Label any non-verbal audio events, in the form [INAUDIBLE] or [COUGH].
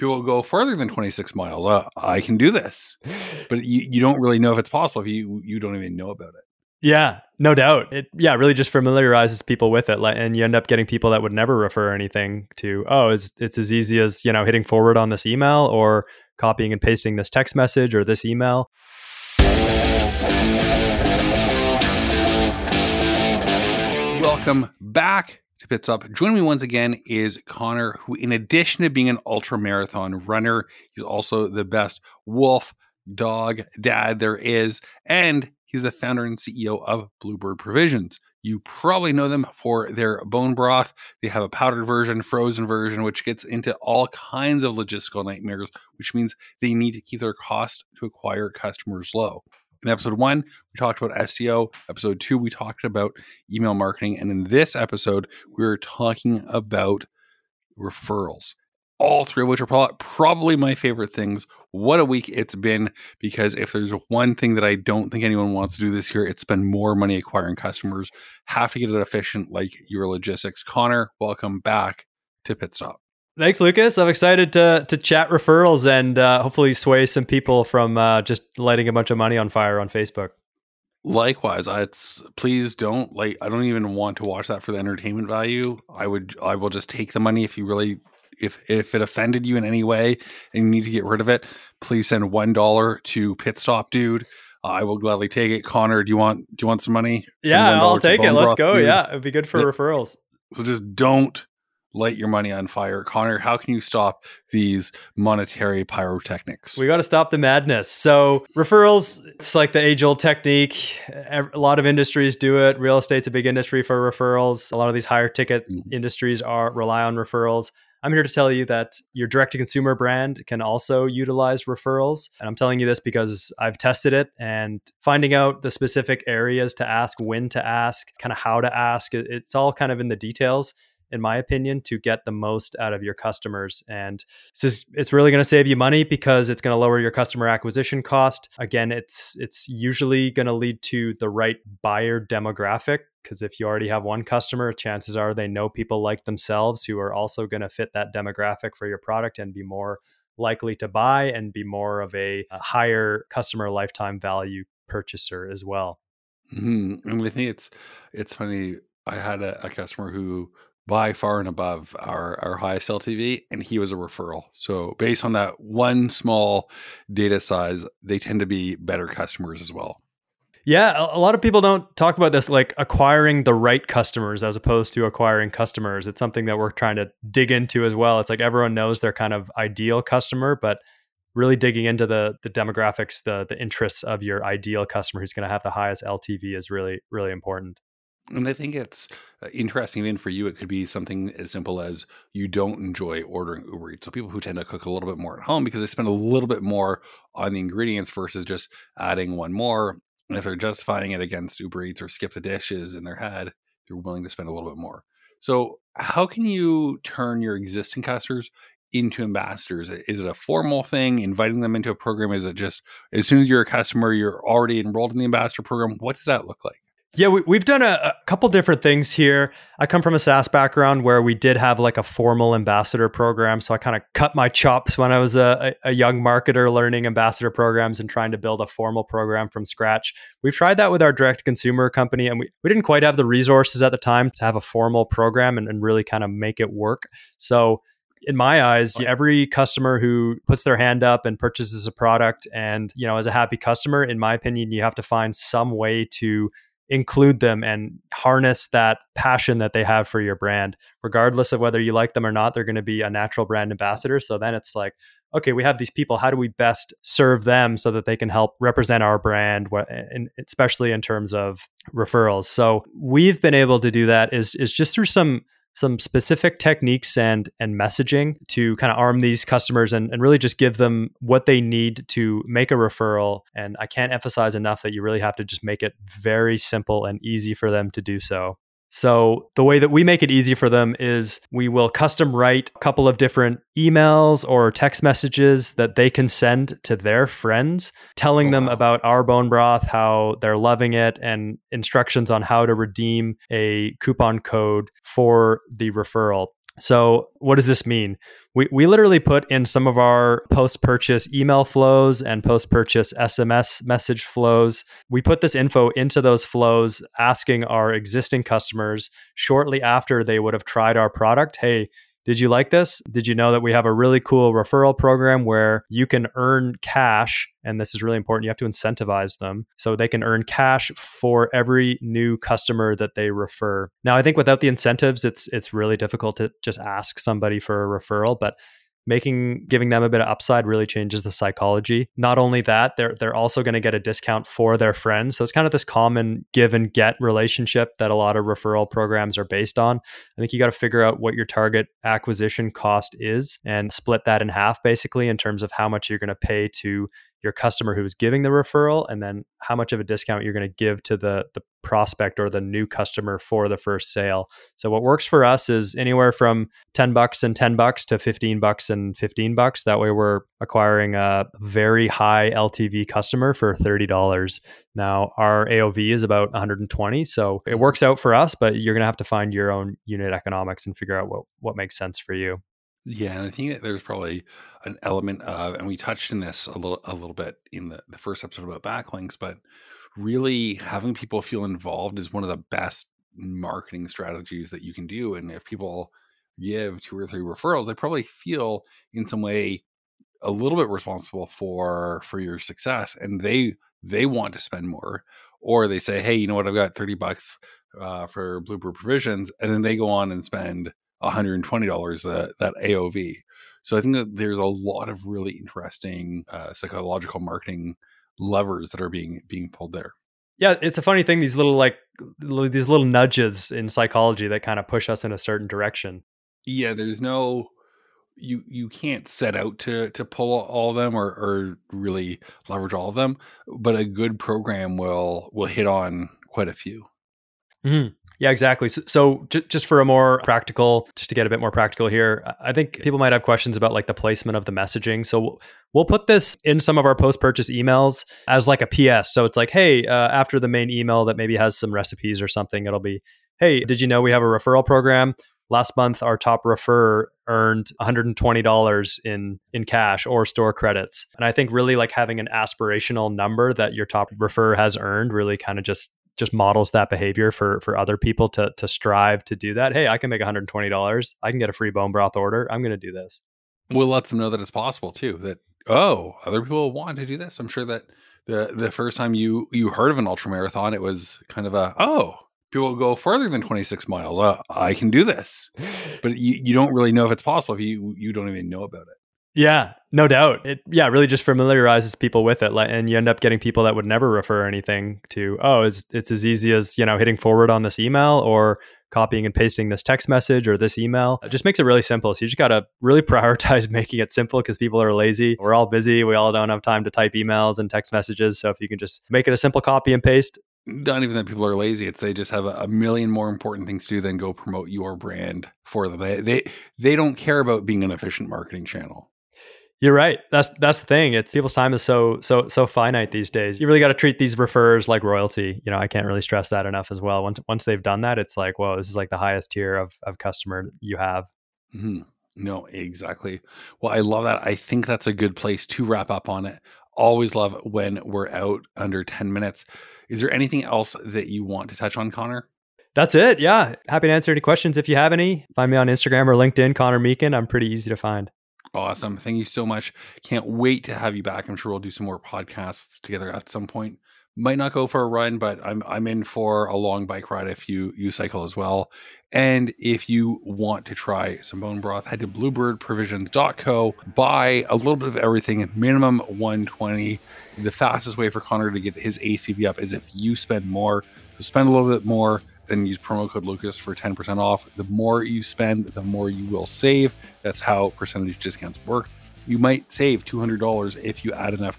people go further than 26 miles. Uh, I can do this, [LAUGHS] but you, you don't really know if it's possible if you you don't even know about it. Yeah, no doubt. It yeah, really just familiarizes people with it, and you end up getting people that would never refer anything to. Oh, it's it's as easy as you know hitting forward on this email or copying and pasting this text message or this email. Welcome back to Up. Joining me once again is Connor, who, in addition to being an ultra marathon runner, he's also the best wolf dog dad there is, and he's the founder and CEO of Bluebird Provisions. You probably know them for their bone broth. They have a powdered version, frozen version, which gets into all kinds of logistical nightmares, which means they need to keep their cost to acquire customers low. In episode one, we talked about SEO. Episode two, we talked about email marketing. And in this episode, we're talking about referrals. All three of which are probably my favorite things. What a week it's been because if there's one thing that I don't think anyone wants to do this year, it's spend more money acquiring customers. Have to get it efficient like your logistics. Connor, welcome back to Pit Stop. Thanks, Lucas. I'm excited to to chat referrals and uh, hopefully sway some people from uh, just lighting a bunch of money on fire on Facebook. Likewise, it's please don't like. I don't even want to watch that for the entertainment value. I would. I will just take the money if you really. If if it offended you in any way and you need to get rid of it, please send one dollar to Pit Stop Dude. I will gladly take it. Connor, do you want do you want some money? Yeah, I'll take it. Let's go. Dude. Yeah, it'd be good for yeah. referrals. So just don't light your money on fire. Connor, how can you stop these monetary pyrotechnics? We got to stop the madness. So, referrals, it's like the age old technique. A lot of industries do it. Real estate's a big industry for referrals. A lot of these higher ticket mm-hmm. industries are rely on referrals. I'm here to tell you that your direct to consumer brand can also utilize referrals. And I'm telling you this because I've tested it and finding out the specific areas to ask, when to ask, kind of how to ask. It's all kind of in the details in my opinion, to get the most out of your customers. And this is, it's really going to save you money because it's going to lower your customer acquisition cost. Again, it's it's usually going to lead to the right buyer demographic because if you already have one customer, chances are they know people like themselves who are also going to fit that demographic for your product and be more likely to buy and be more of a, a higher customer lifetime value purchaser as well. Mm-hmm. And with think it's it's funny. I had a, a customer who by far and above our, our highest LTV, and he was a referral. So, based on that one small data size, they tend to be better customers as well. Yeah, a lot of people don't talk about this like acquiring the right customers as opposed to acquiring customers. It's something that we're trying to dig into as well. It's like everyone knows their kind of ideal customer, but really digging into the the demographics, the the interests of your ideal customer who's going to have the highest LTV is really really important. And I think it's uh, interesting, even for you, it could be something as simple as you don't enjoy ordering Uber Eats. So people who tend to cook a little bit more at home because they spend a little bit more on the ingredients versus just adding one more. And if they're justifying it against Uber Eats or SkipTheDishes in their head, they're willing to spend a little bit more. So how can you turn your existing customers into ambassadors? Is it a formal thing, inviting them into a program? Is it just as soon as you're a customer, you're already enrolled in the ambassador program? What does that look like? Yeah, we, have done a, a, couple different things here. I come from a SaaS background where we did have like a formal ambassador program. So I kind of cut my chops when I was a, a, young marketer learning ambassador programs and trying to build a formal program from scratch. We've tried that with our direct consumer company, and we, we didn't quite have the resources at the time to have a formal program and, and really kind of make it work. So in my eyes every customer who puts their hand up and purchases a product and you know as a happy customer in my opinion you have to find some way to include them and harness that passion that they have for your brand. Regardless of whether you like them or not they're going to be a natural brand ambassador. So then it's like okay we have these people. How do we best serve them so that they can help represent our brand especially in terms of referrals? So we've been able to do that is is just through some some specific techniques and and messaging to kind of arm these customers and, and really just give them what they need to make a referral. And I can't emphasize enough that you really have to just make it very simple and easy for them to do so. So, the way that we make it easy for them is we will custom write a couple of different emails or text messages that they can send to their friends, telling oh, them wow. about our bone broth, how they're loving it, and instructions on how to redeem a coupon code for the referral. So, what does this mean? We, we literally put in some of our post purchase email flows and post purchase SMS message flows. We put this info into those flows, asking our existing customers shortly after they would have tried our product, hey, did you like this? Did you know that we have a really cool referral program where you can earn cash? And this is really important. You have to incentivize them so they can earn cash for every new customer that they refer. Now, I think without the incentives, it's it's really difficult to just ask somebody for a referral. But making giving them a bit of upside really changes the psychology. Not only that, they're they're also going to get a discount for their friends. So it's kind of this common give and get relationship that a lot of referral programs are based on. I think you got to figure out what your target acquisition cost is and split that in half basically in terms of how much you're going to pay to your customer who is giving the referral and then how much of a discount you're going to give to the the prospect or the new customer for the first sale. So what works for us is anywhere from 10 bucks and 10 bucks to 15 bucks and 15 bucks. That way we're acquiring a very high LTV customer for $30. Now our AOV is about 120, so it works out for us, but you're going to have to find your own unit economics and figure out what what makes sense for you. Yeah, and I think that there's probably an element of, and we touched in this a little a little bit in the, the first episode about backlinks, but really having people feel involved is one of the best marketing strategies that you can do. And if people give two or three referrals, they probably feel in some way a little bit responsible for for your success, and they they want to spend more, or they say, hey, you know what, I've got thirty bucks uh, for Bluebird provisions, and then they go on and spend $120 that, that AOV. So I think that there's a lot of really interesting uh, psychological marketing levers that are being being pulled there. Yeah, it's a funny thing. These little like these little nudges in psychology that kind of push us in a certain direction. Yeah, there's no you you can't set out to to pull all of them or or really leverage all of them, but a good program will will hit on quite a few. Mm-hmm. Yeah, exactly. So, so j- just for a more practical, just to get a bit more practical here, I think people might have questions about like the placement of the messaging. So we'll put this in some of our post-purchase emails as like a PS. So it's like, hey, uh, after the main email that maybe has some recipes or something, it'll be, hey, did you know we have a referral program? Last month, our top refer earned $120 in in cash or store credits. And I think really like having an aspirational number that your top refer has earned really kind of just just models that behavior for for other people to to strive to do that. Hey, I can make $120. I can get a free bone broth order. I'm going to do this. We'll let them know that it's possible too. That oh, other people want to do this. I'm sure that the the first time you you heard of an ultra marathon, it was kind of a oh, people go further than 26 miles. Uh, I can do this, but you, you don't really know if it's possible if you you don't even know about it. Yeah, no doubt. It yeah, really just familiarizes people with it, and you end up getting people that would never refer anything to. Oh, it's it's as easy as you know hitting forward on this email or copying and pasting this text message or this email. It just makes it really simple. So you just got to really [LAUGHS] prioritize making it simple because people are lazy. We're all busy. We all don't have time to type emails and text messages. So if you can just make it a simple copy and paste, not even that people are lazy it's they just have a, a, million more important things to do than go promote your brand for them they, they they don't care about being an efficient marketing channel you're right. That's that's the thing. It's people's time is so so so finite these days. You really got to treat these refers like royalty. You know, I can't really stress that enough as well. Once once they've done that, it's like, whoa, this is like the highest tier of of customer you have. Mm-hmm. No, exactly. Well, I love that. I think that's a good place to wrap up on it. Always love when we're out under 10 minutes. Is there anything else that you want to touch on, Connor? That's it. Yeah. Happy to answer any questions if you have any. Find me on Instagram or LinkedIn, Connor Meekin. I'm pretty easy to find. Awesome. Thank you so much. Can't wait to have you back. I'm sure we'll do some more podcasts together at some point. Might not go for a run, but I'm I'm in for a long bike ride if you you cycle as well. And if you want to try some bone broth, head to bluebirdprovisions.co, buy a little bit of everything, minimum 120. The fastest way for Connor to get his ACV up is if you spend more. So spend a little bit more, then use promo code Lucas for 10% off. The more you spend, the more you will save. That's how percentage discounts work. You might save $200 if you add enough